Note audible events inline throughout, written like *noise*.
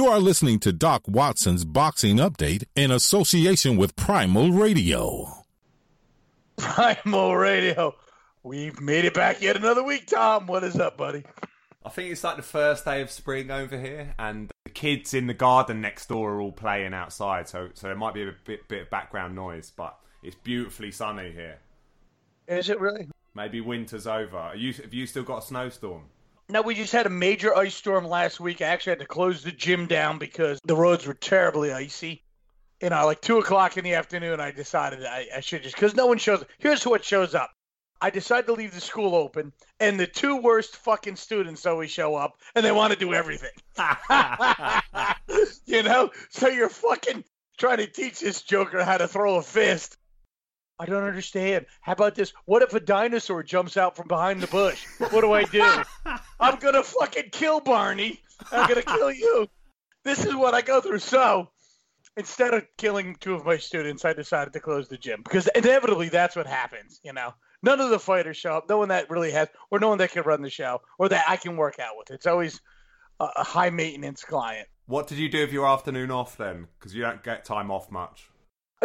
You are listening to Doc Watson's Boxing Update in association with Primal Radio. Primal Radio. We've made it back yet another week, Tom. What is up, buddy? I think it's like the first day of spring over here, and the kids in the garden next door are all playing outside. So, so there might be a bit, bit of background noise, but it's beautifully sunny here. Is it really? Maybe winter's over. Are you, have you still got a snowstorm? No, we just had a major ice storm last week. I actually had to close the gym down because the roads were terribly icy. You uh, know, like two o'clock in the afternoon, I decided I, I should just because no one shows. Up here's what shows up. I decided to leave the school open, and the two worst fucking students always show up, and they want to do everything. *laughs* you know, so you're fucking trying to teach this joker how to throw a fist. I don't understand. How about this? What if a dinosaur jumps out from behind the bush? What do I do? *laughs* I'm gonna fucking kill Barney. I'm gonna kill you. This is what I go through. So instead of killing two of my students, I decided to close the gym because inevitably that's what happens. You know, none of the fighters show up. No one that really has, or no one that can run the show, or that I can work out with. It's always a, a high maintenance client. What did you do with your afternoon off then? Because you don't get time off much.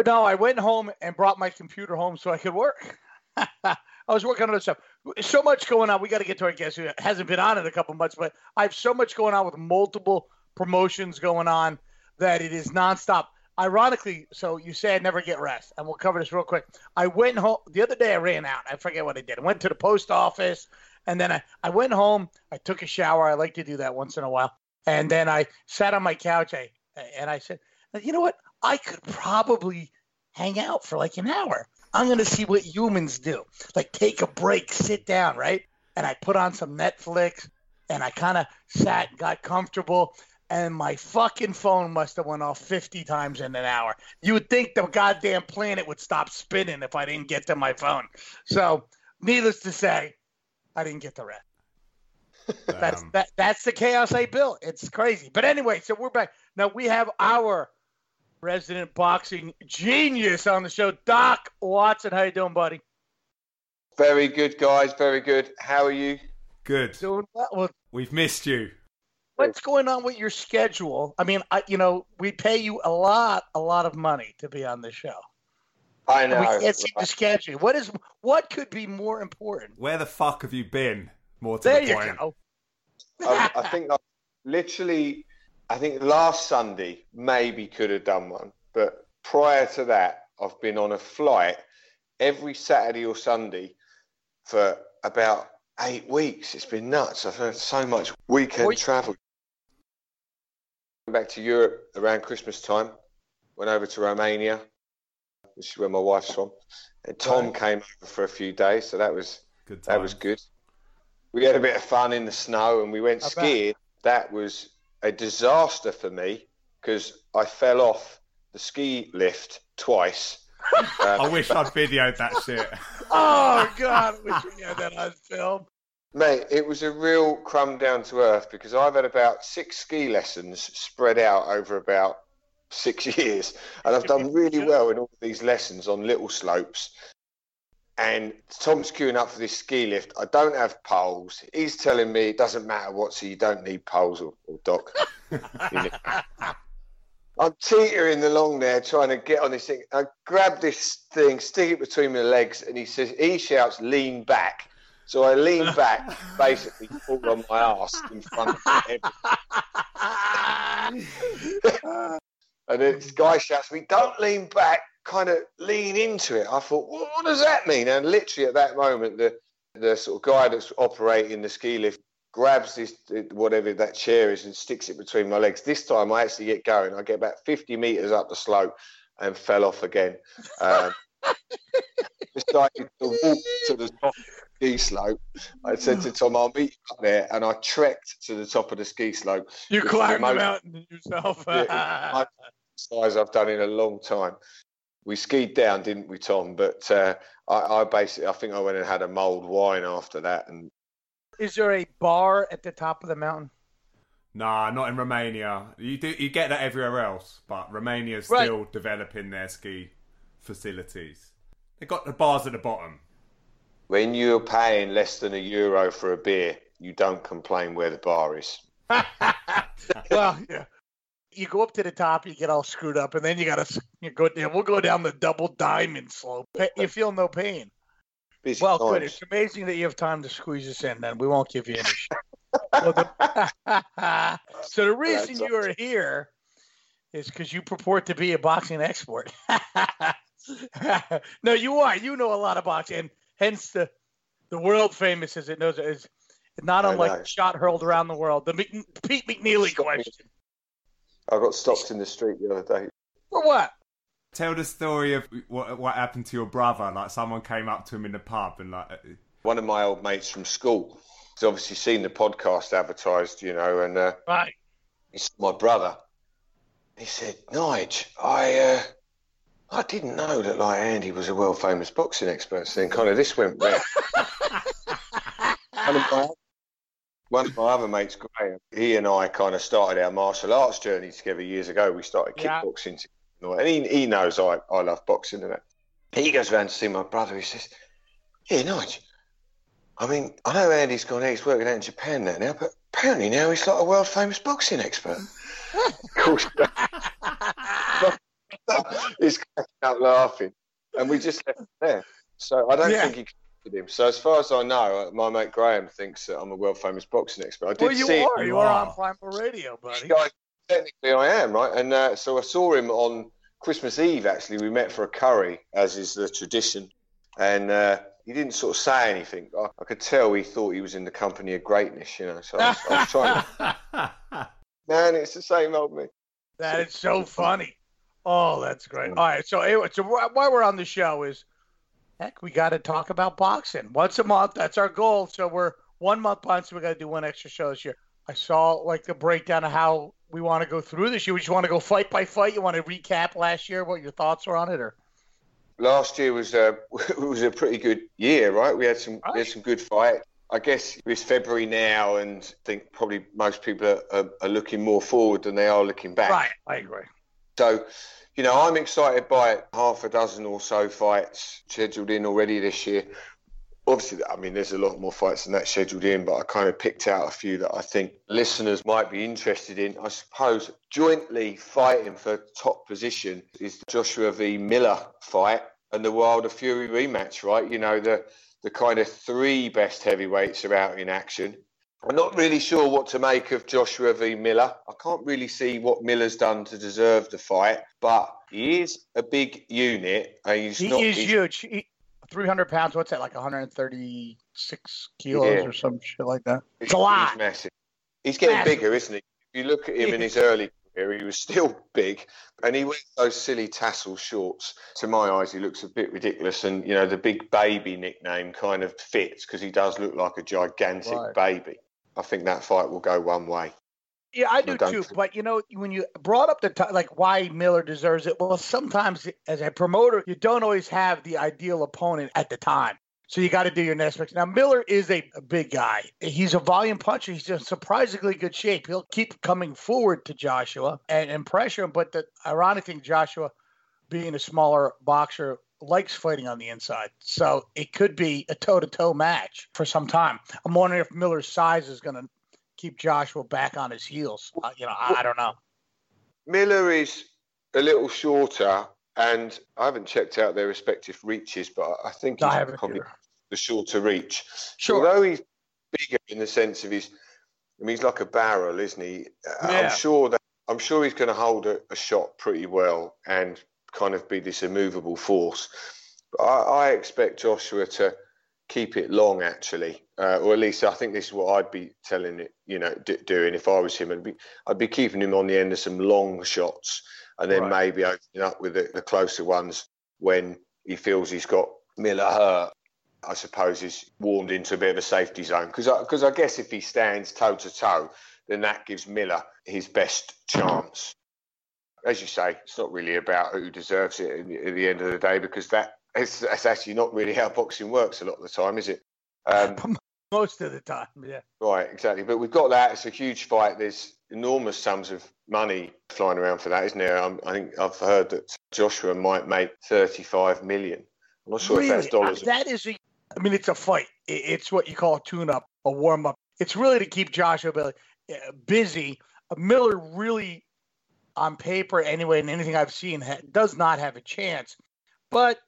No, I went home and brought my computer home so I could work. *laughs* I was working on other stuff. So much going on. We got to get to our guest who hasn't been on in a couple months, but I have so much going on with multiple promotions going on that it is nonstop. Ironically, so you say I never get rest, and we'll cover this real quick. I went home the other day. I ran out. I forget what I did. I went to the post office, and then I, I went home. I took a shower. I like to do that once in a while, and then I sat on my couch. I and I said, you know what? I could probably hang out for like an hour. I'm going to see what humans do. Like take a break, sit down, right? And I put on some Netflix and I kind of sat, and got comfortable, and my fucking phone must have went off 50 times in an hour. You would think the goddamn planet would stop spinning if I didn't get to my phone. So, needless to say, I didn't get the rest. that's that, that's the chaos I built. It's crazy. But anyway, so we're back. Now we have our resident boxing genius on the show, Doc Watson. How you doing, buddy? Very good, guys. Very good. How are you? Good. Doing well. We've missed you. What's going on with your schedule? I mean, I, you know, we pay you a lot, a lot of money to be on the show. I know. And we can't seem to schedule. What is what could be more important? Where the fuck have you been? More to There the you point. go. I, I think I literally, I think last Sunday maybe could have done one, but prior to that, I've been on a flight every Saturday or Sunday for about eight weeks. It's been nuts. I've had so much weekend travel. Went back to Europe around Christmas time. Went over to Romania, which is where my wife's from. And Tom Right. came over for a few days, so that was Good that was good. We had a bit of fun in the snow and we went I bet. skiing. That was a disaster for me because I fell off the ski lift twice. *laughs* I Uh, wish I'd videoed that shit. *laughs* Oh God, I wish we had that on film. mate, it was a real crumb down to earth because I've had about six ski lessons spread out over about six *laughs* years, and I've done really well in all these lessons on little slopes. And Tom's queuing up for this ski lift. I don't have poles. He's telling me it doesn't matter what, so you don't need poles or, or dock. *laughs* I'm teetering along there trying to get on this thing. I grab this thing, stick it between my legs, and he says, he shouts, lean back. So I lean back, *laughs* basically fall on my ass in front of everyone. *laughs* And this guy shouts me, "Don't lean back, kind of lean into it." I thought, well, "What does that mean?" And literally at that moment, the the sort of guy that's operating the ski lift grabs this whatever that chair is and sticks it between my legs. This time, I actually get going. I get about fifty meters up the slope and fell off again. Um, *laughs* decided to walk to the top of the ski slope. I said to Tom, "I'll meet you up there," and I trekked to the top of the ski slope You climbed the the mountain yourself. Yeah, size I've done in a long time. We skied down, didn't we, Tom? But uh, I, I basically, I think I went and had a mulled wine after that, and Is there a bar at the top of the mountain? Nah, not in Romania. You do you get that everywhere else, but Romania's Right. still developing their ski facilities. They got the bars at the bottom. when you're paying less than a euro for a beer, you don't complain where the bar is. *laughs* well, yeah. You go up to the top, you get all screwed up, and then you got to you go. We'll go down the double diamond slope. You feel no pain. Busy Well, times. good. It's amazing that you have time to squeeze us in. Then we won't give you any. shit. Well, the- *laughs* so the reason you are here is because you purport to be a boxing expert. *laughs* no, you are. You know a lot of boxing, and hence the the world famous as it knows is not I unlike know. the shot hurled around the world. The Mc, Pete McNeeley question. I got stopped in the street the other day. For what? Tell the story of what what happened to your brother. Like someone came up to him in the pub and like, One of my old mates from school has obviously seen the podcast advertised, you know, and uh, Right. it's my brother. He said, Nige, I uh, I didn't know that like Andy was a world famous boxing expert. So then kind of this went round. *laughs* one, of my, one of my other mates, Graham, he and I kind of started our martial arts journey together years ago. We started Yeah. kickboxing together, and he, he knows I, I love boxing and that. He goes round to see my brother. He says, "Yeah, Nige. I mean, I know Andy's gone. He's working out in Japan now, now, but apparently now he's like a world famous boxing expert." *laughs* of course, *laughs* he's cracking up laughing, and we just left there. So I don't Yeah. think he connected him. So as far as I know, uh, my mate Graham thinks that I'm a world famous boxing expert. I did Well, you see are. You You are are. on Primal Radio, buddy. yeah, technically I am, right? And uh, so I saw him on Christmas Eve, actually. We met for a curry, as is the tradition. And uh, he didn't sort of say anything. I, I could tell he thought he was in the company of greatness, you know. So I was, I was trying to, *laughs* man, it's the same old me. That is so funny. Oh, that's great. All right. So anyway, so wh- while we're on the show is, heck, we got to talk about boxing once a month. That's our goal. So we're one month behind, so we got to do one extra show this year. I saw like the breakdown of how we want to go through this year. We just want to go fight by fight. You want to recap last year, what your thoughts were on it, or Last year was uh, *laughs* a was a pretty good year, right? We had some we had some good fight. I guess it's February now, and I think probably most people are, are, are looking more forward than they are looking back. right? I agree. So, you know, I'm excited by half a dozen or so fights scheduled in already this year. Obviously, I mean, there's a lot more fights than that scheduled in, but I kind of picked out a few that I think listeners might be interested in. I suppose jointly fighting for top position is Joshua v. Miller fight and the Wilder Fury rematch, right? You know, the the kind of three best heavyweights are out in action. I'm not really sure what to make of Joshua v. Miller. I can't really see what Miller's done to deserve the fight, but he is a big unit. And he's He not, is he's- huge. He, 300 pounds. What's that? Like 136 kilos Yeah. or some shit like that. He's, It's a lot. He's massive. He's getting Massive. bigger, isn't he? If you look at him in his early career, he was still *laughs* big, and he wears those silly tassel shorts. To my eyes, he looks a bit ridiculous, and you know the big baby nickname kind of fits because he does look like a gigantic Right. baby. I think that fight will go one way. Yeah, I I do don't too. But you know, when you brought up the t- like why Miller deserves it, well, sometimes as a promoter, you don't always have the ideal opponent at the time. So you got to do your next mix. Now Miller is a, a big guy. He's a volume puncher. He's in surprisingly good shape. He'll keep coming forward to Joshua and, and pressure him. But the ironic thing, Joshua, being a smaller boxer, likes fighting on the inside. So it could be a toe to toe match for some time. I'm wondering if Miller's size is going to keep Joshua back on his heels. Uh, you know, I, I don't know. Miller is a little shorter, and I haven't checked out their respective reaches, but I think I he's haven't probably either. the shorter reach. Sure. Although he's bigger in the sense of his, I mean, he's like a barrel, isn't he? Uh, Yeah. I'm sure that I'm sure he's going to hold a, a shot pretty well and kind of be this immovable force. But I, I expect Joshua to keep it long, actually, uh, or at least I think this is what I'd be telling it, you know, d- doing if I was him. I'd be, I'd be keeping him on the end of some long shots, and then Right. maybe opening up with the, the closer ones when he feels he's got Miller hurt. I suppose he's warmed into a bit of a safety zone because because I, guess if he stands toe to toe, then that gives Miller his best chance. As you say, it's not really about who deserves it at the- end of the day because that it's, that's actually not really how boxing works a lot of the time, is it? Um, *laughs* Most of the time, yeah. Right, exactly. But we've got that. It's a huge fight. There's enormous sums of money flying around for that, isn't there? Um, I think I've heard that Joshua might make 35 million. I'm not sure if that's Really, dollars. that is a. I mean, it's a fight. It's what you call a tune-up, a warm-up. It's really to keep Joshua uh, busy. Uh, Miller really on paper anyway, and anything I've seen ha- does not have a chance. But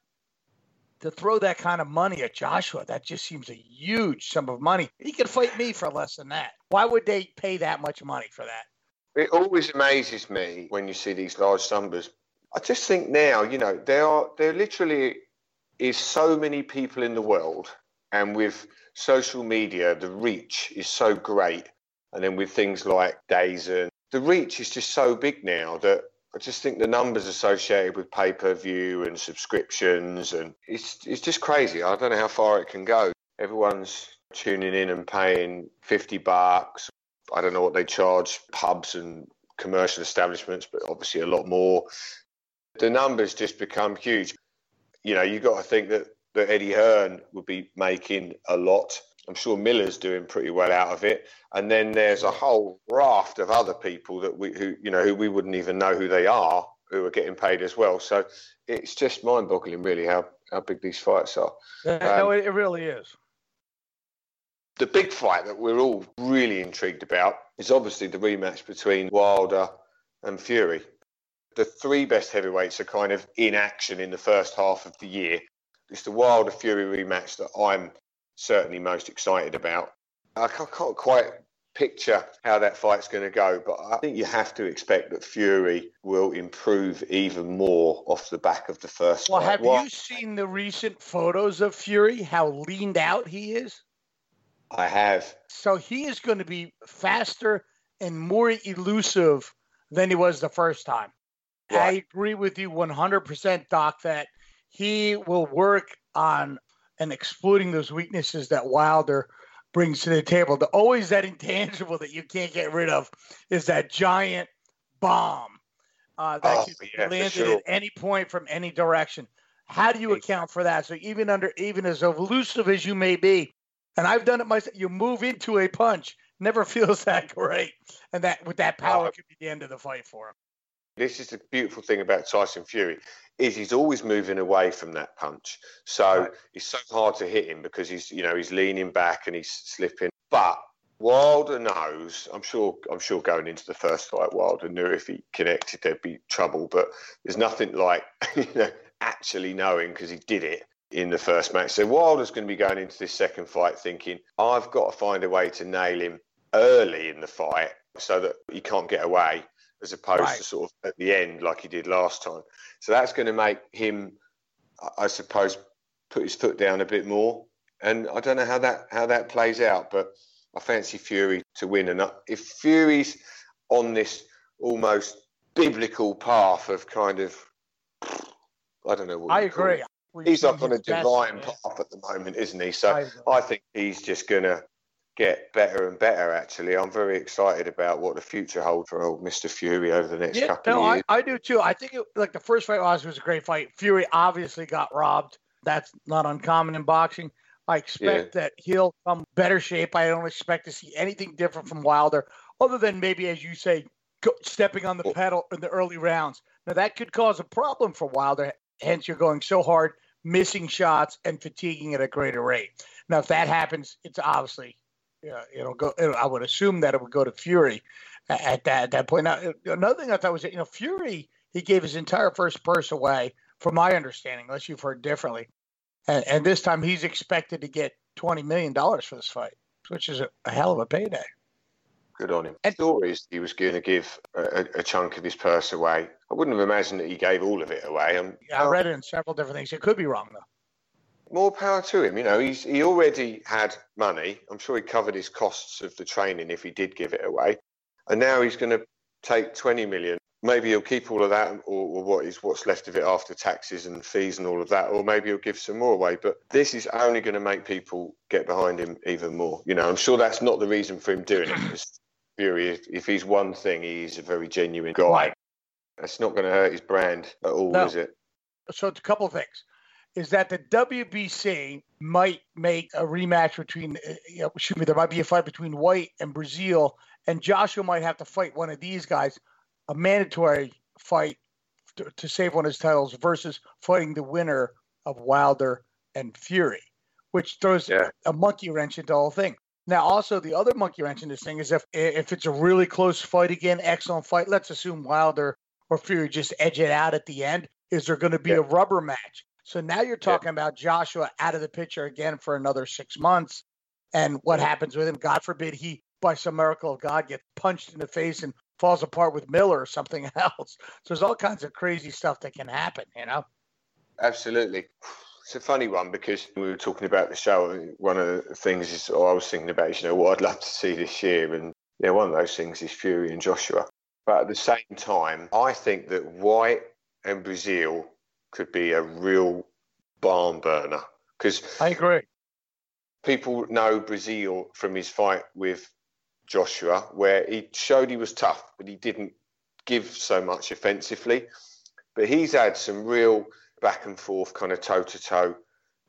to throw that kind of money at Joshua, that just seems a huge sum of money. He could fight me for less than that. Why would they pay that much money for that? It always amazes me when you see these large numbers. I just think now, you know, there are there literally is so many people in the world, and with social media, the reach is so great. And then with things like DAZN, the reach is just so big now that I just think the numbers associated with pay per view and subscriptions and it's it's just crazy. I don't know how far it can go. Everyone's tuning in and paying fifty bucks. I don't know what they charge pubs and commercial establishments, but obviously a lot more. The numbers just become huge. You know, you've got to think that, that Eddie Hearn would be making a lot. I'm sure Miller's doing pretty well out of it. And then there's a whole raft of other people that we who you know who we wouldn't even know who they are who are getting paid as well. So it's just mind-boggling, really, how how big these fights are. Um, no, it really is. The big fight that we're all really intrigued about is obviously the rematch between Wilder and Fury. The three best heavyweights are kind of in action in the first half of the year. It's the Wilder Fury rematch that I'm certainly most excited about. I can't quite picture how that fight's going to go, but I think you have to expect that Fury will improve even more off the back of the first well, fight. have what? you seen the recent photos of Fury? How leaned out he is? I have. So he is going to be faster and more elusive than he was the first time. Right. I agree with you 100%, Doc, that he will work on and exploiting those weaknesses that Wilder brings to the table. The always that intangible that you can't get rid of is that giant bomb uh, that oh, can yeah, landed sure. at any point from any direction. How do you account for that? So even under even as elusive as you may be, and I've done it myself, you move into a punch, never *laughs* feels that great, and that with that power oh. could be the end of the fight for him. This is the beautiful thing about Tyson Fury is he's always moving away from that punch. So right. it's so hard to hit him because he's you know he's leaning back and he's slipping. But Wilder knows. I'm sure. I'm sure going into the first fight, Wilder knew if he connected there'd be trouble. But there's nothing like *laughs* you know actually knowing because he did it in the first match. So Wilder's going to be going into this second fight thinking I've got to find a way to nail him early in the fight so that he can't get away as opposed right. to sort of at the end like he did last time. So that's going to make him, I suppose, put his foot down a bit more. And I don't know how that how that plays out, but I fancy Fury to win. And if Fury's on this almost biblical path of kind of, I don't know what I agree. He's up on a divine path at the moment, isn't he? So I, I think he's just going to get better and better. Actually, I'm very excited about what the future holds for old Mister Fury over the next yeah, couple no, of years. I, I do too. I think it, like the first fight was was a great fight. Fury obviously got robbed. That's not uncommon in boxing. I expect yeah. that he'll come better shape. I don't expect to see anything different from Wilder, other than maybe, as you say, go, stepping on the oh. pedal in the early rounds. Now that could cause a problem for Wilder. Hence, you're going so hard, missing shots and fatiguing at a greater rate. Now, if that happens, it's obviously yeah, it'll go. It'll, I would assume that it would go to Fury at that at that point. Now, another thing I thought was that you know Fury he gave his entire first purse away, from my understanding, unless you've heard differently, and, and this time he's expected to get twenty million dollars for this fight, which is a, a, hell of a payday. Good on him. And, Stories he was going to give a, a, chunk of his purse away. I wouldn't have imagined that he gave all of it away. Um, yeah, I read it in several different things. It could be wrong though more power to him. You know, he's he already had money. I'm sure he covered his costs of the training if he did give it away, and now he's going to take 20 million. Maybe he'll keep all of that, or, or what is what's left of it after taxes and fees and all of that, or maybe he'll give some more away. But this is only going to make people get behind him even more. You know, I'm sure that's not the reason for him doing it. Fury, if, he's one thing, he's a very genuine guy. Right. That's not going to hurt his brand at all, no. is it? So it's a couple of things is that the WBC might make a rematch between, uh, you know, excuse me, there might be a fight between Whyte and Breazeale, and Joshua might have to fight one of these guys, a mandatory fight to, to save one of his titles versus fighting the winner of Wilder and Fury, which throws yeah. a monkey wrench into the whole thing. Now, also the other monkey wrench in this thing is if if it's a really close fight again, excellent fight. Let's assume Wilder or Fury just edge it out at the end. Is there going to be yeah. a rubber match? So now you're talking yeah. about Joshua out of the picture again for another six months. And what happens with him? God forbid he, by some miracle of God, gets punched in the face and falls apart with Miller or something *laughs* else. So there's all kinds of crazy stuff that can happen, you know? Absolutely. It's a funny one because we were talking about the show. And One of the things is, or I was thinking about, is, you know, what I'd love to see this year. And yeah, one of those things is Fury and Joshua. But at the same time, I think that Whyte and Breazeale could be a real barn burner because I agree. People know Breazeale from his fight with Joshua, where he showed he was tough, but he didn't give so much offensively. But he's had some real back and forth kind of toe to toe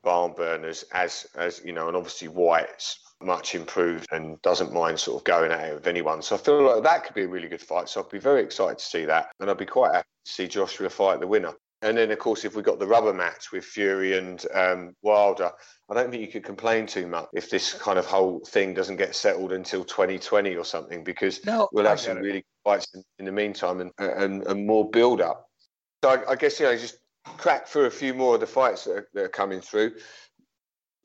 barn burners as as you know, and obviously Whyte's much improved and doesn't mind sort of going at it with anyone. So I feel like that could be a really good fight. So I'd be very excited to see that, and I'd be quite happy to see Joshua fight the winner. And then, of course, if we got the rubber match with Fury and um, Wilder, I don't think you could complain too much if this kind of whole thing doesn't get settled until 2020 or something, because no, we'll have some it. really fights in, in, the meantime and, and, and more build up. So I, I, guess, you know, just crack through a few more of the fights that are, that are coming through.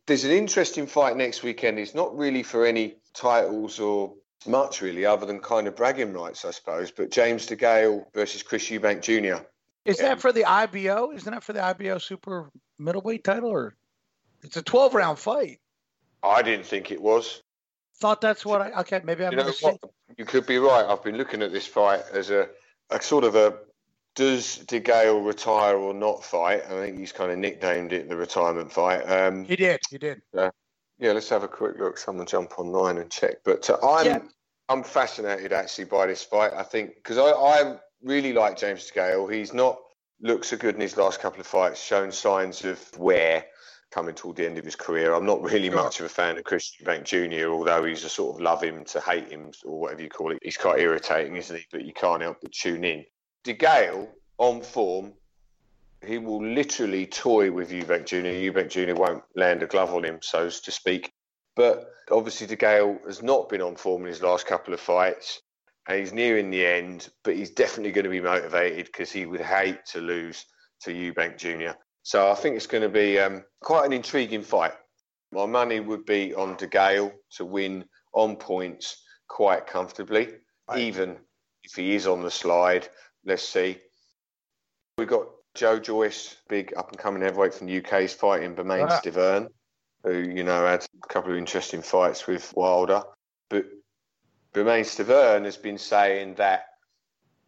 There's an interesting fight next weekend. It's not really for any titles or much really, other than kind of bragging rights, I suppose. But James DeGale versus Chris Eubank Jr. Is that for the IBO? Isn't that for the IBO super middleweight title, or it's a twelve round fight? I didn't think it was. Thought that's what I. Okay, maybe I'm. You know what? You could be right. I've been looking at this fight as a, a sort of a does DeGale retire or not fight. I think he's kind of nicknamed it the retirement fight. Um, he did. He did. Uh, yeah, let's have a quick look. Someone jump online and check. But uh, I'm yeah. I'm fascinated actually by this fight. I think because I, I really like James DeGale. He's not looked so good in his last couple of fights, shown signs of wear coming toward the end of his career. I'm not really sure. much of a fan of Chris Eubank Jr., although he's a sort of love him to hate him or whatever you call it. He's quite irritating, isn't he? But you can't help but tune in. DeGale, on form, he will literally toy with Eubank Jr. Eubank Jr. won't land a glove on him, so to speak. But obviously, DeGale has not been on form in his last couple of fights and he's nearing the end, but he's definitely going to be motivated because he would hate to lose to Eubank Jr. So I think it's going to be um, quite an intriguing fight. My money would be on DeGale to win on points quite comfortably, right. even if he is on the slide. Let's see. We've got Joe Joyce, big up and coming heavyweight from the UK, is fighting Bermane ah. Stiverne, who, you know, had a couple of interesting fights with Wilder. But Bermane Stiverne has been saying that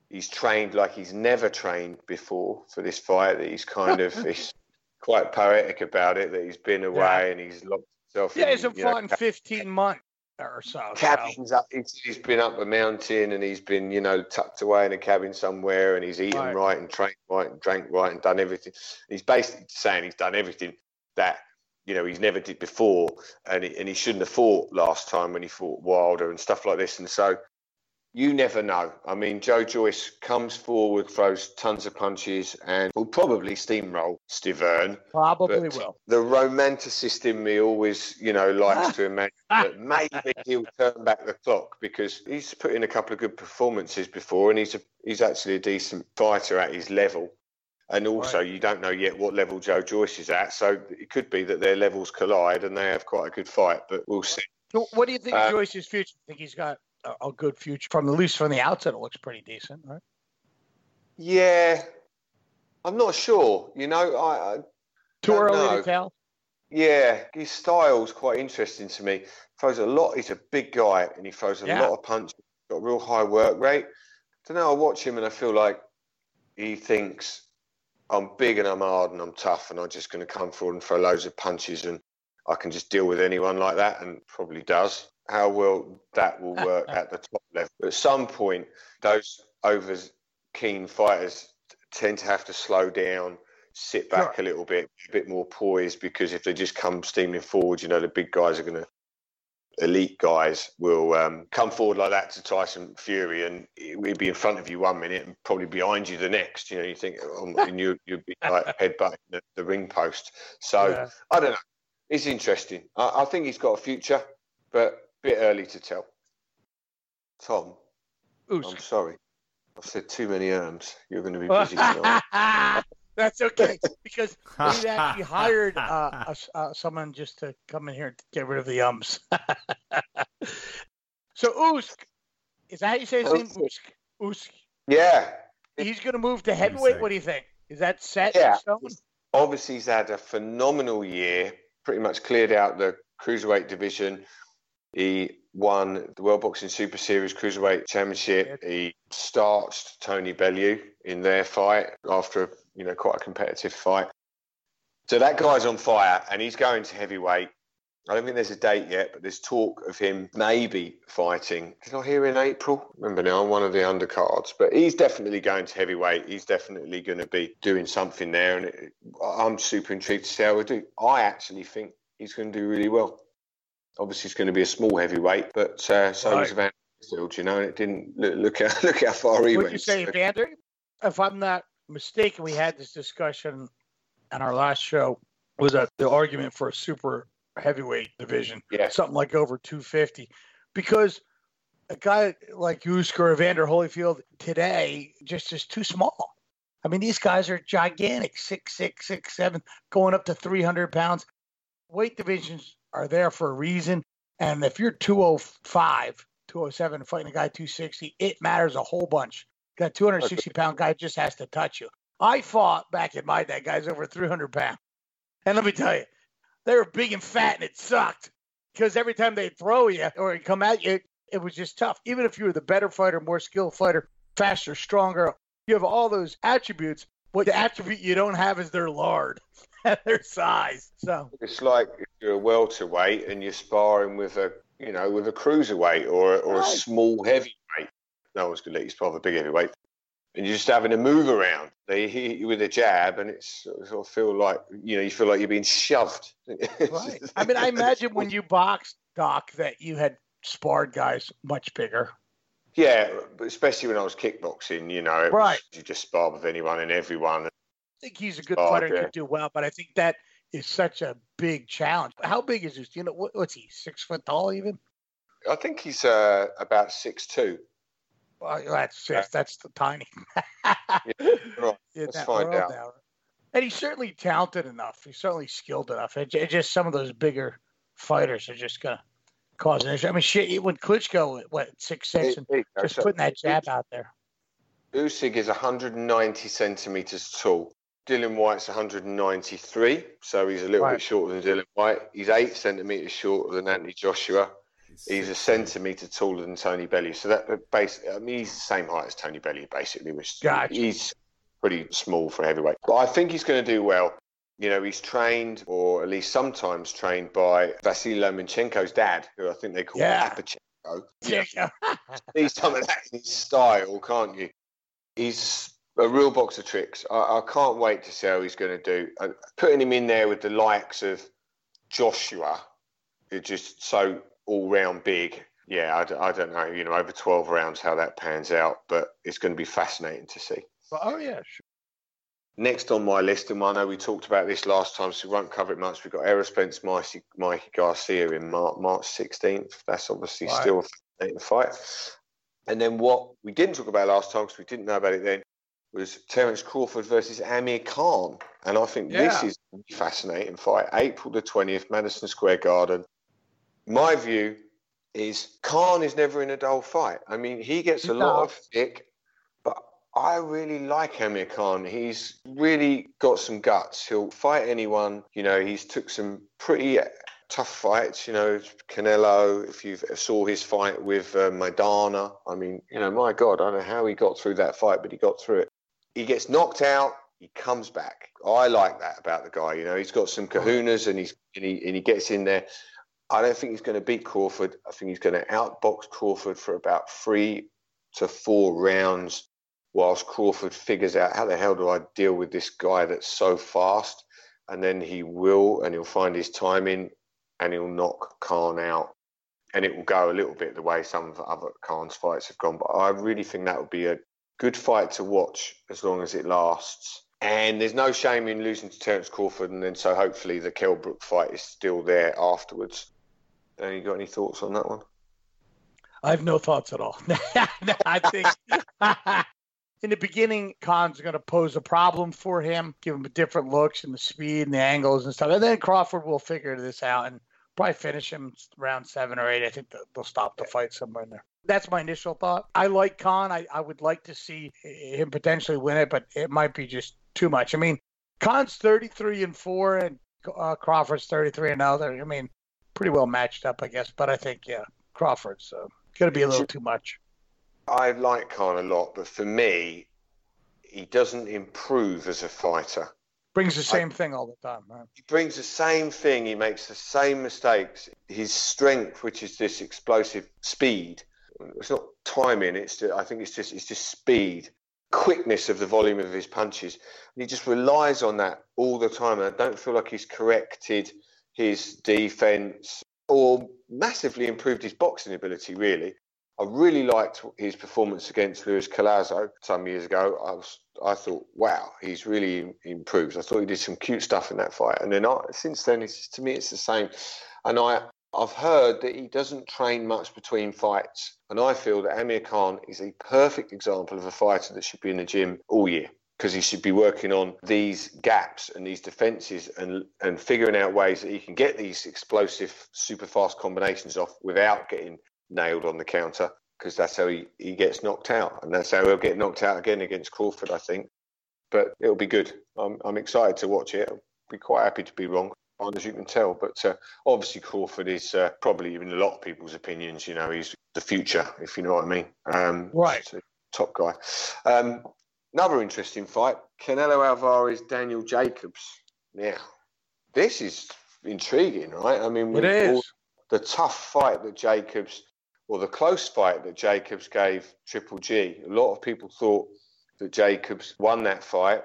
he's trained like he's never trained before for this fight. That he's kind of *laughs* he's quite poetic about it. That he's been away yeah. and he's locked himself. Yeah, in, he's know, in fifteen months or so. Cabins so. up. He's been up a mountain and he's been you know tucked away in a cabin somewhere and he's eaten right, right and trained right and drank right and done everything. He's basically saying he's done everything that you know he's never did before, and he, and he shouldn't have fought last time when he fought Wilder and stuff like this. And so you never know. I mean, Joe Joyce comes forward, throws tons of punches, and will probably steamroll Stiverne. Probably will. The romanticist in me always, you know, likes to *laughs* imagine that maybe he'll turn back the clock because he's put in a couple of good performances before, and he's a, he's actually a decent fighter at his level. And also, right. you don't know yet what level Joe Joyce is at, so it could be that their levels collide and they have quite a good fight. But we'll see. what do you think uh, Joyce's future? I think he's got a, a, good future from the least from the outside. It looks pretty decent, right? Yeah, I'm not sure. You know, I, I too early know. to tell. Yeah, his style's quite interesting to me. Throws a lot. He's a big guy and he throws a yeah. lot of punches. Got a real high work rate. I don't know. I watch him and I feel like he thinks I'm big and I'm hard and I'm tough and I'm just going to come forward and throw loads of punches and I can just deal with anyone like that and probably does. How well that will *laughs* work at the top level. But at some point, those over keen fighters tend to have to slow down, sit back sure. a little bit, a bit more poised because if they just come steaming forward, you know, the big guys are going to elite guys will um, come forward like that to Tyson Fury, and he'd be in front of you one minute and probably behind you the next. You know, you think, oh, *laughs* and you, you'd be like headbutting the, the ring post. So yeah. I don't know. It's interesting. I, I, think he's got a future, but a bit early to tell. Tom. I'm sorry. I've said too many erms. You're going to be *laughs* busy tonight. *laughs* That's okay because *laughs* we've actually hired uh, a s- uh, someone just to come in here to get rid of the ums. *laughs* so Usyk, is that how you say his name? Usyk. Usyk. yeah. He's going to move to heavyweight. Usyk. What do you think? Is that set Yeah. in stone? Obviously, he's had a phenomenal year. Pretty much cleared out the cruiserweight division. He won the World Boxing Super Series Cruiserweight Championship. He starched Tony Bellew in their fight after you know quite a competitive fight. So that guy's on fire, and he's going to heavyweight. I don't think there's a date yet, but there's talk of him maybe fighting. Did I hear in April? Remember now, I'm one of the undercards, but he's definitely going to heavyweight. He's definitely going to be doing something there, and it, I'm super intrigued to see how we do. I actually think he's going to do really well. Obviously, it's going to be a small heavyweight, but uh, so was Right. Van Field, you know, and it didn't look, look how *laughs* look how far he Would went. you say, So- Vander? If I'm not mistaken, we had this discussion on our last show. Was that the argument for a super heavyweight division? Yeah. something like over 250, because a guy like Usyk or Evander Holyfield today just is too small. I mean, these guys are gigantic, six six, six seven, going up to 300 pounds. Weight divisions are there for a reason, and if you're 205, 207, fighting a guy 260, it matters a whole bunch. That 260 pound guy just has to touch you. I fought back in my day, guys over 300 pounds. And let me tell you, they were big and fat and it sucked because every time they throw you or come at you, it was just tough. Even if you were the better fighter, more skilled fighter, faster, stronger, you have all those attributes. What the attribute you don't have is their lard, *laughs* their size. So It's like if you're a welterweight and you're sparring with a, you know, with a cruiserweight or or a small heavyweight. No one's going to let you spar with a big heavyweight, and you're just having to move around. They hit you with a jab, and it's sort of feel like you know you feel like you're being shoved. *laughs* right. I mean, I imagine when you boxed, Doc, that you had sparred guys much bigger. Yeah, especially when I was kickboxing, you know, it was- Right. you just spar with anyone and everyone. I think he's a good Oh, fighter and yeah. could do well, but I think that is such a big challenge. How big is this? Do you know what, what's he? Six foot tall, even? I think he's uh, about six two. Well, that's just, that's tiny. *laughs* right. Let's find out. now. And he's certainly talented enough. He's certainly skilled enough. It, it just some of those bigger fighters are just gonna cause an issue. I mean, shit. When Klitschko, what six six, and just So putting that jab out there. Usyk is 190 centimeters tall. Dillian Whyte's 193, so he's a little Right. bit shorter than Dillian Whyte. He's eight centimeters shorter than Anthony Joshua. He's a centimeter taller than Tony Bellew. So that basically, I mean, he's the same height as Tony Bellew, basically. Which Gotcha. he's pretty small for heavyweight, but I think he's going to do well. You know, he's trained, or at least sometimes trained by Vasily Lomachenko's dad, who I think they call Yeah. Papachenko. There you go. *laughs* see some of that in his style, can't you? He's a real box of tricks. I, I can't wait to see how he's going to do. Uh, putting him in there with the likes of Joshua, who's just so all round big. Yeah, I don't know, you know, over 12 rounds how that pans out, but it's going to be fascinating to see. oh yeah, sure. Next on my list, and I know we talked about this last time, so we won't cover it much. We've got Errol Spence Mikey, Mikey Garcia in Mar- March 16th. That's obviously Right. still a fight. And then what we didn't talk about last time, because we didn't know about it then, was Terence Crawford versus Amir Khan. And I think this is a fascinating fight. April the 20th, Madison Square Garden. My view is Khan is never in a dull fight. I mean, he gets a lot of stick, but I really like Amir Khan. He's really got some guts. He'll fight anyone. You know, he's took some pretty tough fights. You know, Canelo. If you saw his fight with uh, Maidana, I mean, you know, my God, I don't know how he got through that fight, but he got through it. He gets knocked out. He comes back. Oh, I like that about the guy. You know, he's got some kahunas and he's and he, and he gets in there. I don't think he's going to beat Crawford. I think he's going to outbox Crawford for about three to four rounds whilst Crawford figures out how the hell do I deal with this guy that's so fast. And then he will, and he'll find his timing and he'll knock Khan out. And it will go a little bit the way some of the other Khan's fights have gone. But I really think that would be a good fight to watch as long as it lasts. And there's no shame in losing to Terence Crawford. And then so hopefully the Kell Brook fight is still there afterwards. Dan, you got any thoughts on that one? I have no thoughts at all. *laughs* I think *laughs* in the beginning, Khan's going to pose a problem for him, give him different looks and the speed and the angles and stuff. And then Crawford will figure this out and probably finish him round seven or eight. I think they'll stop the fight somewhere in there. That's my initial thought. I like Khan. I, I would like to see him potentially win it, but it might be just too much. I mean, Khan's 33 and 4 and uh, Crawford's 33 and 0. I mean, pretty well matched up, I guess. But I think, yeah, Crawford's uh, going to be a little too much. I like Khan a lot, but for me, he doesn't improve as a fighter. Brings the same I, thing all the time, right? He brings the same thing. He makes the same mistakes. His strength, which is this explosive speed, it's not timing. It's just, I think it's just it's just speed, quickness of the volume of his punches. And he just relies on that all the time. And I don't feel like he's corrected his defense or massively improved his boxing ability. Really, I really liked his performance against Luis Collazo some years ago. I was, I thought, wow, he's really improved. I thought he did some cute stuff in that fight, and then I, since then, it's to me, it's the same. And I, I've heard that he doesn't train much between fights, and I feel that Amir Khan is a perfect example of a fighter that should be in the gym all year because he should be working on these gaps and these defenses and and figuring out ways that he can get these explosive, super fast combinations off without getting nailed on the counter because that's how he, he gets knocked out. And that's how he'll get knocked out again against Crawford, I think. But it'll be good. I'm, I'm excited to watch it. I'll be quite happy to be wrong, as you can tell. But uh, obviously, Crawford is uh, probably, in a lot of people's opinions, you know, he's the future, if you know what I mean. Um, right. Top guy. Um, another interesting fight Canelo Alvarez, Daniel Jacobs. Now, this is intriguing, right? I mean, it is. the tough fight that Jacobs or the close fight that Jacobs gave Triple G, a lot of people thought that Jacobs won that fight.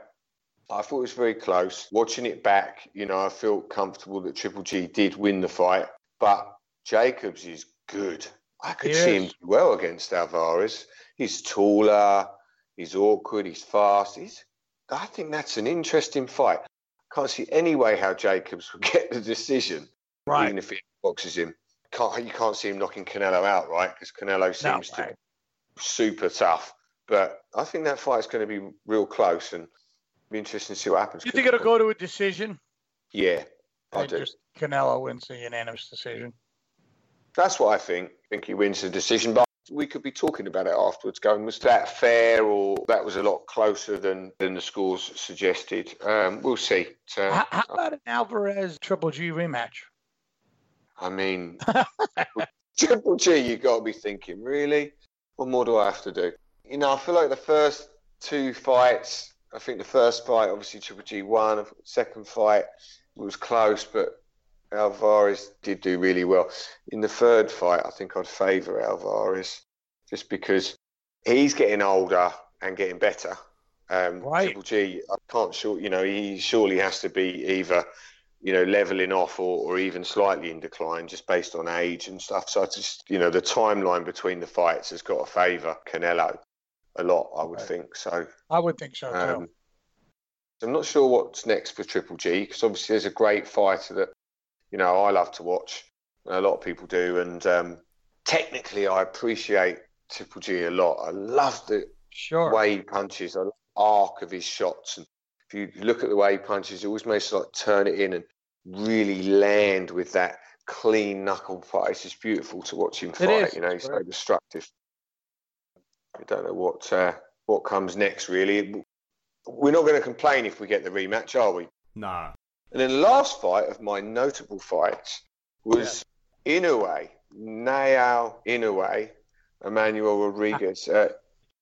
I thought it was very close. Watching it back, you know, I felt comfortable that Triple G did win the fight, but Jacobs is good. I could see him do well against Alvarez. He's taller, he's awkward, he's fast. He's, I think that's an interesting fight. Can't see any way how Jacobs would *laughs* get the decision, right. even if he boxes him can't you can't see him knocking Canelo out, right? Because Canelo seems no, to be super tough. But I think that fight's going to be real close and be interesting to see what happens. You think it'll go to a decision? Yeah, I do. Just Canelo wins the unanimous decision. That's what I think. I think he wins the decision, but we could be talking about it afterwards. Going, was that fair, or that was a lot closer than than the scores suggested? Um, we'll see. So, how, how about an Alvarez Triple G rematch? I mean, *laughs* Triple G, you got to be thinking, really? What more do I have to do? You know, I feel like the first two fights, I think the first fight, obviously Triple G won. Second fight was close, but Alvarez did do really well. In the third fight, I think I'd favour Alvarez just because he's getting older and getting better. Um, right. Triple G, I can't sure, you know, he surely has to be either you know, leveling off or, or even slightly in decline just based on age and stuff. So I just, you know, the timeline between the fights has got to favour Canelo a lot, I would right. think. So I would think so um, I'm not sure what's next for Triple G because obviously there's a great fighter that, you know, I love to watch. A lot of people do. And um, technically, I appreciate Triple G a lot. I love the sure. way he punches, the arc of his shots. And if you look at the way he punches, he always makes like turn it in and really land with that clean knuckle fight. It's just beautiful to watch him fight. You know, he's so destructive. I don't know what uh, what comes next. Really, we're not going to complain if we get the rematch, are we? No. And then the last fight of my notable fights was yeah. Inoue, Naoya Inoue, Emmanuel Rodriguez. Uh,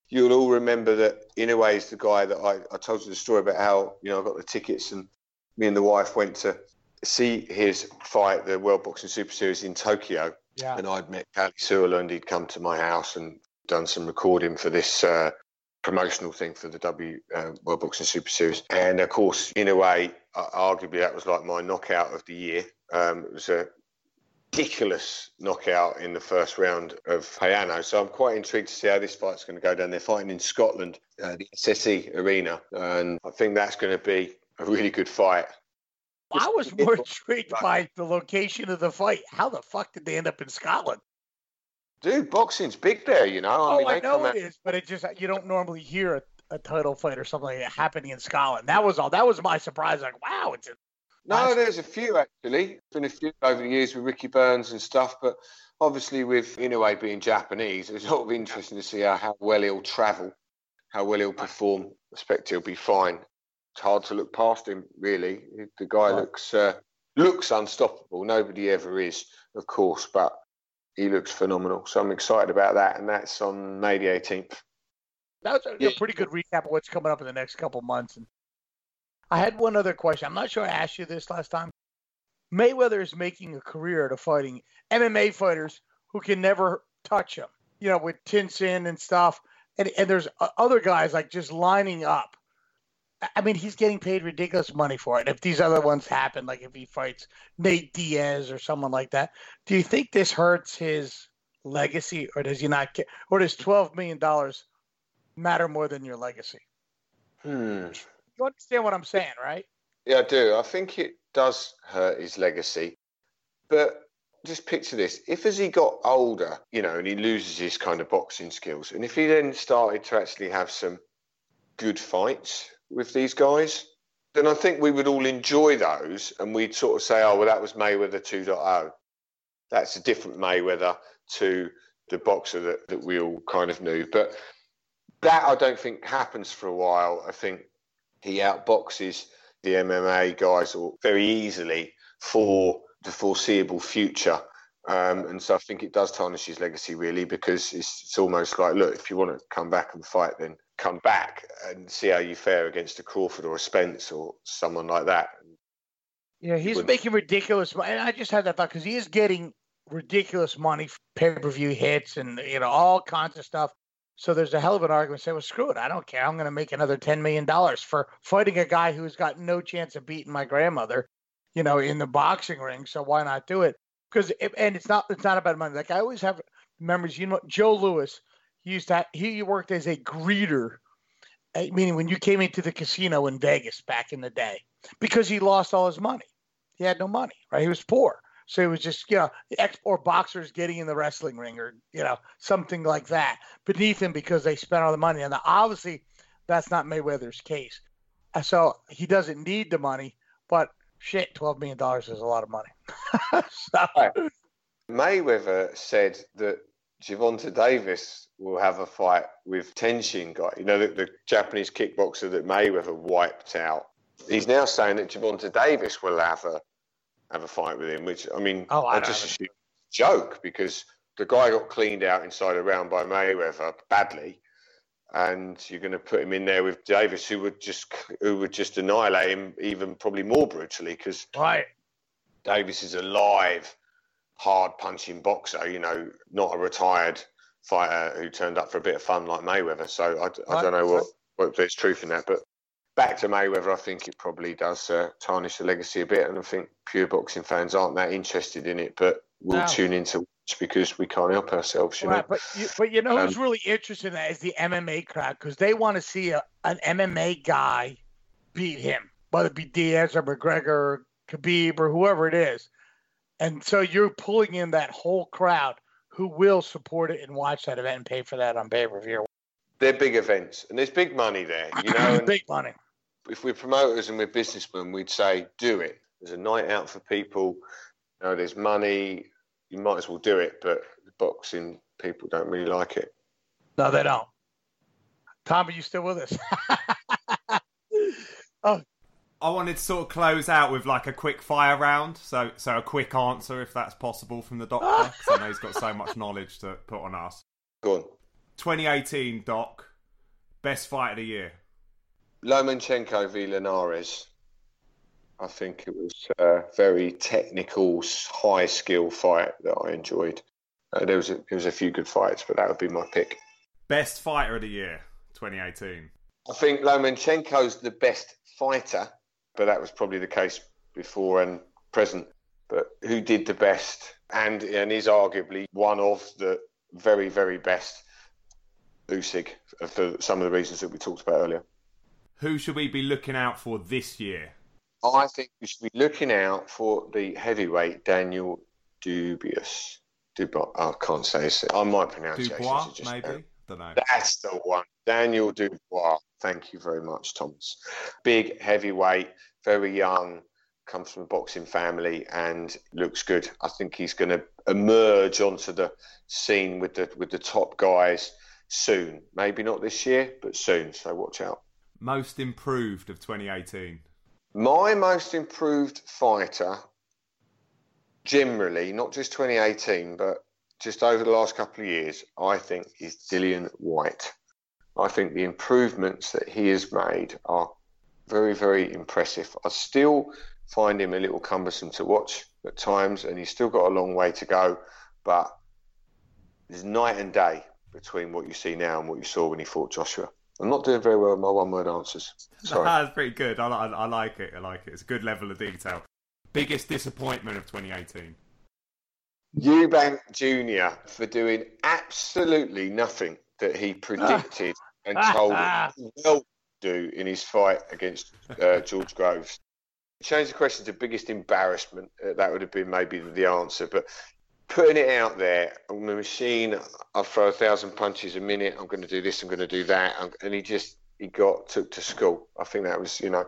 you'll all remember that Inoue is the guy that I, I told you the story about how you know I got the tickets and me and the wife went to see his fight, the World Boxing Super Series in Tokyo. Yeah. And I'd met Kalle Sauerland. He'd come to my house and done some recording for this uh, promotional thing for the W uh, World Boxing Super Series. And of course, in a way, uh, arguably that was like my knockout of the year. Um, it was a ridiculous knockout in the first round of Payano. So I'm quite intrigued to see how this fight's going to go down. They're fighting in Scotland, uh, the SSE Arena, and I think that's going to be a really good fight. I was more *laughs* intrigued by the location of the fight. How the fuck did they end up in Scotland? Dude, boxing's big there, you know. I oh, mean, I know it out... is, but it just you don't normally hear a, a, title fight or something like that happening in Scotland. That was all. That was my surprise. Like, wow, it's. A, no, there's a few actually. There's been a few over the years with Ricky Burns and stuff, but obviously with Inoue being Japanese, it's sort of interesting to see how, how well he'll travel, how well he'll perform. I expect he'll be fine. It's hard to look past him, really. The guy looks uh, looks unstoppable. Nobody ever is, of course, but he looks phenomenal. So I'm excited about that, and that's on May the 18th. That was a, yeah. pretty good recap of what's coming up in the next couple months. And I had one other question. I'm not sure I asked you this last time. Mayweather is making a career out of fighting MMA fighters who can never touch him. You know, with Tenshin and stuff, and and there's uh, other guys like just lining up I mean, he's getting paid ridiculous money for it. If these other ones happen, like if he fights Nate Diaz or someone like that, do you think this hurts his legacy, or does he not get, or does twelve million dollars matter more than your legacy? Hmm. You understand what I'm saying, right? Yeah, I do. I think it does hurt his legacy, but just picture this: if as he got older, you know, and he loses his kind of boxing skills, and if he then started to actually have some good fights with these guys, then I think we would all enjoy those and we'd sort of say, oh, well, that was Mayweather 2.0. That's a different Mayweather to the boxer that, that we all kind of knew. But that I don't think happens for a while. I think he outboxes the MMA guys very easily for the foreseeable future. Um, and so I think it does tarnish his legacy really because it's, it's almost like, look, if you want to come back and fight, then come back and see how you fare against a Crawford or a Spence or someone like that. Yeah, he's making ridiculous money. I just had that thought because he is getting ridiculous money for pay per view hits and you know all kinds of stuff. So there's a hell of an argument. Say, well, screw it. I don't care. I'm going to make another ten million dollars for fighting a guy who's got no chance of beating my grandmother, you know, in the boxing ring. So why not do it? Because and it's not it's not about money. Like I always have memories. You know, Joe Louis he used to he worked as a greeter, eh, meaning when you came into the casino in Vegas back in the day, because he lost all his money. He had no money, right? He was poor. So it was just, you know, ex or boxers getting in the wrestling ring or, you know, something like that beneath him because they spent all the money. And obviously, that's not Mayweather's case. So he doesn't need the money, but shit, $12 million is a lot of money. *laughs* so. Mayweather said that Gervonta Davis will have a fight with Tenshin guy. You know, the, the, Japanese kickboxer that Mayweather wiped out. He's now saying that Gervonta Davis will have a have a fight with him, which I mean, oh, I, I just assume joke because the guy got cleaned out inside a round by Mayweather badly, and you're going to put him in there with Davis, who would just who would just annihilate him even probably more brutally because right. Davis is a live, hard punching boxer. You know, not a retired fighter who turned up for a bit of fun like Mayweather. So I, I right. don't know what, what there's truth in that. But back to Mayweather, I think it probably does uh, tarnish the legacy a bit. And I think pure boxing fans aren't that interested in it, but we'll no. tune into watch because we can't help ourselves. You right, know? but you, but you know um, who's really interested in that is the MMA crowd because they want to see a, an MMA guy beat him, whether it be Diaz or McGregor or Khabib or whoever it is. And so you're pulling in that whole crowd who will support it and watch that event and pay for that on pay per view. They're big events, and there's big money there. You *laughs* know, big money. If we're promoters and we're businessmen, we'd say do it. There's a night out for people. You know, there's money. You might as well do it. But the boxing people don't really like it. No, they don't. Tom, are you still with us? *laughs* oh, I wanted to sort of close out with like a quick fire round, so so a quick answer if that's possible from the doctor. *laughs* I know he's got so much knowledge to put on us. Go on. 2018 doc, best fight of the year. Lomachenko v Linares. I think it was a very technical, high skill fight that I enjoyed. Uh, there was a, there was a few good fights, but that would be my pick. Best fighter of the year, 2018. I think Lomachenko's the best fighter but that was probably the case before and present. But who did the best and and is arguably one of the very very best Usyk for some of the reasons that we talked about earlier. Who should we be looking out for this year? I think we should be looking out for the heavyweight Daniel Dubious. Dubois. I can't say it. I might pronounce it. Dubois, maybe. Don't know. That's the one. Daniel Dubois. Thank you very much, Thomas. Big heavyweight, very young, comes from a boxing family and looks good. I think he's going to emerge onto the scene with the with the top guys soon. Maybe not this year, but soon. So watch out. Most improved of 2018. My most improved fighter, generally, not just 2018, but just over the last couple of years, I think is Dillian Whyte. I think the improvements that he has made are very, very impressive. I still find him a little cumbersome to watch at times, and he's still got a long way to go. But there's night and day between what you see now and what you saw when he fought Joshua. I'm not doing very well with my one word answers. Sorry. *laughs* That's pretty good. I, I, I like it. I like it. It's a good level of detail. Biggest disappointment of 2018? Eubank Jr. for doing absolutely nothing that he *laughs* predicted and told well *laughs* to do in his fight against uh, George Groves. Change the question to biggest embarrassment. Uh, that would have been maybe the answer. But putting it out there on the machine, I throw a thousand punches a minute. I'm going to do this. I'm going to do that. And he just he got took to school. I think that was you know,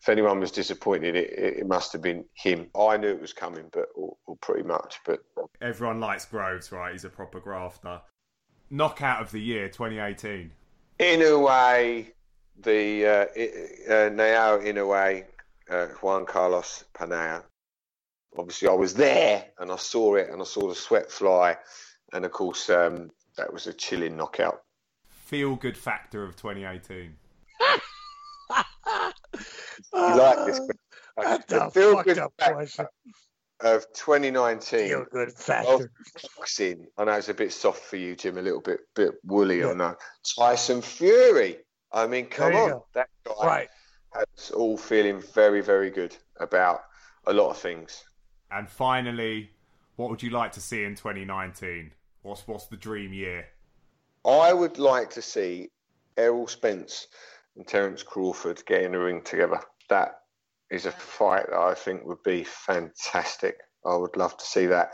if anyone was disappointed, it, it must have been him. I knew it was coming, but or, or pretty much. But everyone likes Groves, right? He's a proper grafter. Knockout of the year, 2018. Inoue, the uh, uh, Naoya Inoue uh, Juan Carlos Payano. Obviously, I was there and I saw it and I saw the sweat fly, and of course, um, that was a chilling knockout. Feel good factor of 2018. *laughs* you like this? Ah, that's feel good factor of 2019. Feel good factor. Boxing. I know it's a bit soft for you, Jim. A little bit, bit woolly. Yeah. I know. Tyson Fury. I mean, come on, go. that guy. Right has all feeling very, very good about a lot of things. And finally, what would you like to see in 2019? What's what's the dream year? I would like to see Errol Spence and Terence Crawford get in the ring together. That is a fight that I think would be fantastic. I would love to see that.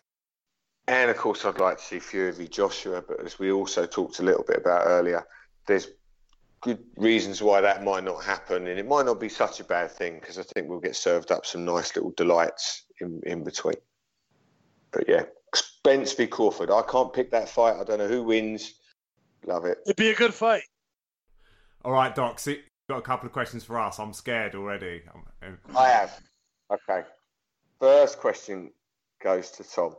And of course, I'd like to see Fury v Joshua. But as we also talked a little bit about earlier, there's good reasons why that might not happen, and it might not be such a bad thing because I think we'll get served up some nice little delights in, in between. But yeah, Spence v Crawford. I can't pick that fight. I don't know who wins. Love it. It'd be a good fight. All right, Doc. See, got a couple of questions for us. I'm scared already. Um, I have. Okay. First question goes to Tom.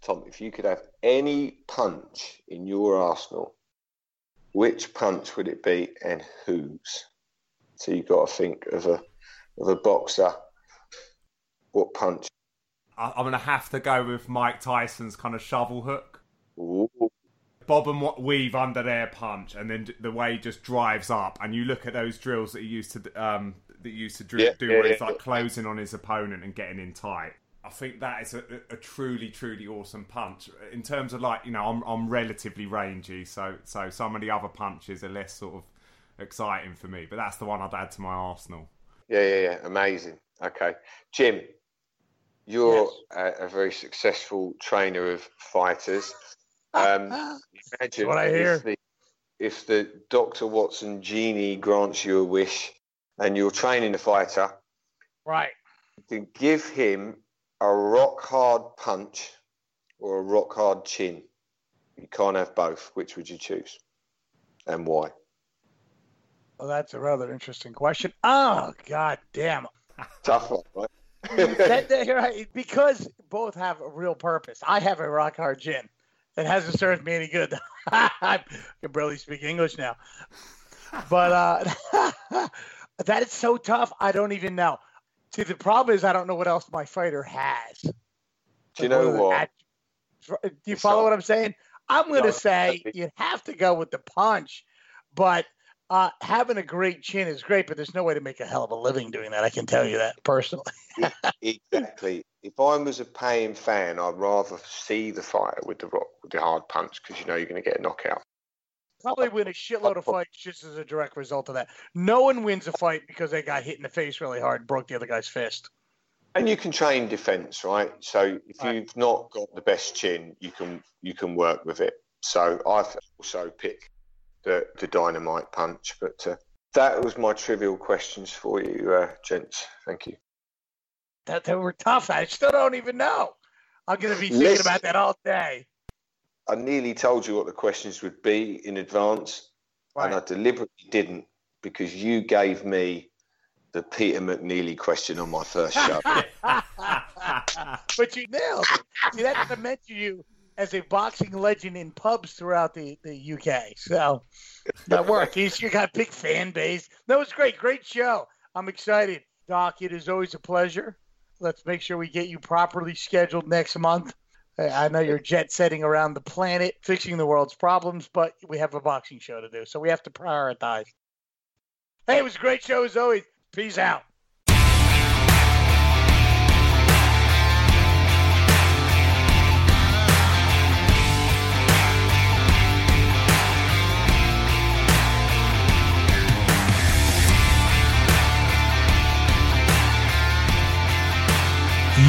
Tom, if you could have any punch in your arsenal which punch would it be and whose? So you've got to think of a of a boxer. What punch? I'm going to have to go with Mike Tyson's kind of shovel hook. Ooh. Bob and weave under their punch, and then the way he just drives up, and you look at those drills that he used to um, that he used to drill, yeah, do, yeah, where yeah, he's like closing on his opponent and getting in tight. I think that is a, a, truly, truly awesome punch. In terms of like, you know, I'm I'm relatively rangy, so so some of the other punches are less sort of exciting for me. But that's the one I'd add to my arsenal. Yeah, yeah, yeah. Amazing. Okay, Jim, you're yes. a, a, very successful trainer of fighters. Um, imagine what I hear. If the, if the Doctor Watson genie grants you a wish, and you're training a fighter, right? To give him a rock hard punch or a rock hard chin? You can't have both. Which would you choose, and why? Well, that's a rather interesting question. Oh, god damn. Tough one, right? *laughs* that, that, right? Because both have a real purpose. I have a rock hard chin. It hasn't served me any good. *laughs* I can barely speak English now. But uh, *laughs* that is so tough. I don't even know. See, the problem is I don't know what else my fighter has. Do you know what? Do you follow what I'm saying? I'm going to say you have to go with the punch, but uh, having a great chin is great, but there's no way to make a hell of a living doing that. I can tell you that personally. *laughs* exactly. If I was a paying fan, I'd rather see the fight with the rock, with the hard punch because you know you're going to get a knockout. probably win a shitload of fights just as a direct result of that. No one wins a fight because they got hit in the face really hard and broke the other guy's fist. And you can train defence, right? So if Right. you've not got the best chin, you can you can work with it. So I've also picked the the dynamite punch. But uh, that was my trivial questions for you, uh, gents. Thank you. That they were tough. I still don't even know. I'm gonna be thinking about that all day. I nearly told you what the questions would be in advance, and I deliberately didn't because you gave me the Peter McNeeley question on my first *laughs* show. but you nailed it. See, I meant you as a boxing legend in pubs throughout the, the UK. So that worked. You you got a big fan base. That was great. Great show. I'm excited. Doc, it is always a pleasure. Let's make sure we get you properly scheduled next month. I know you're jet setting around the planet, fixing the world's problems, but we have a boxing show to do, so we have to prioritize. Hey, it was a great show as always. Peace out.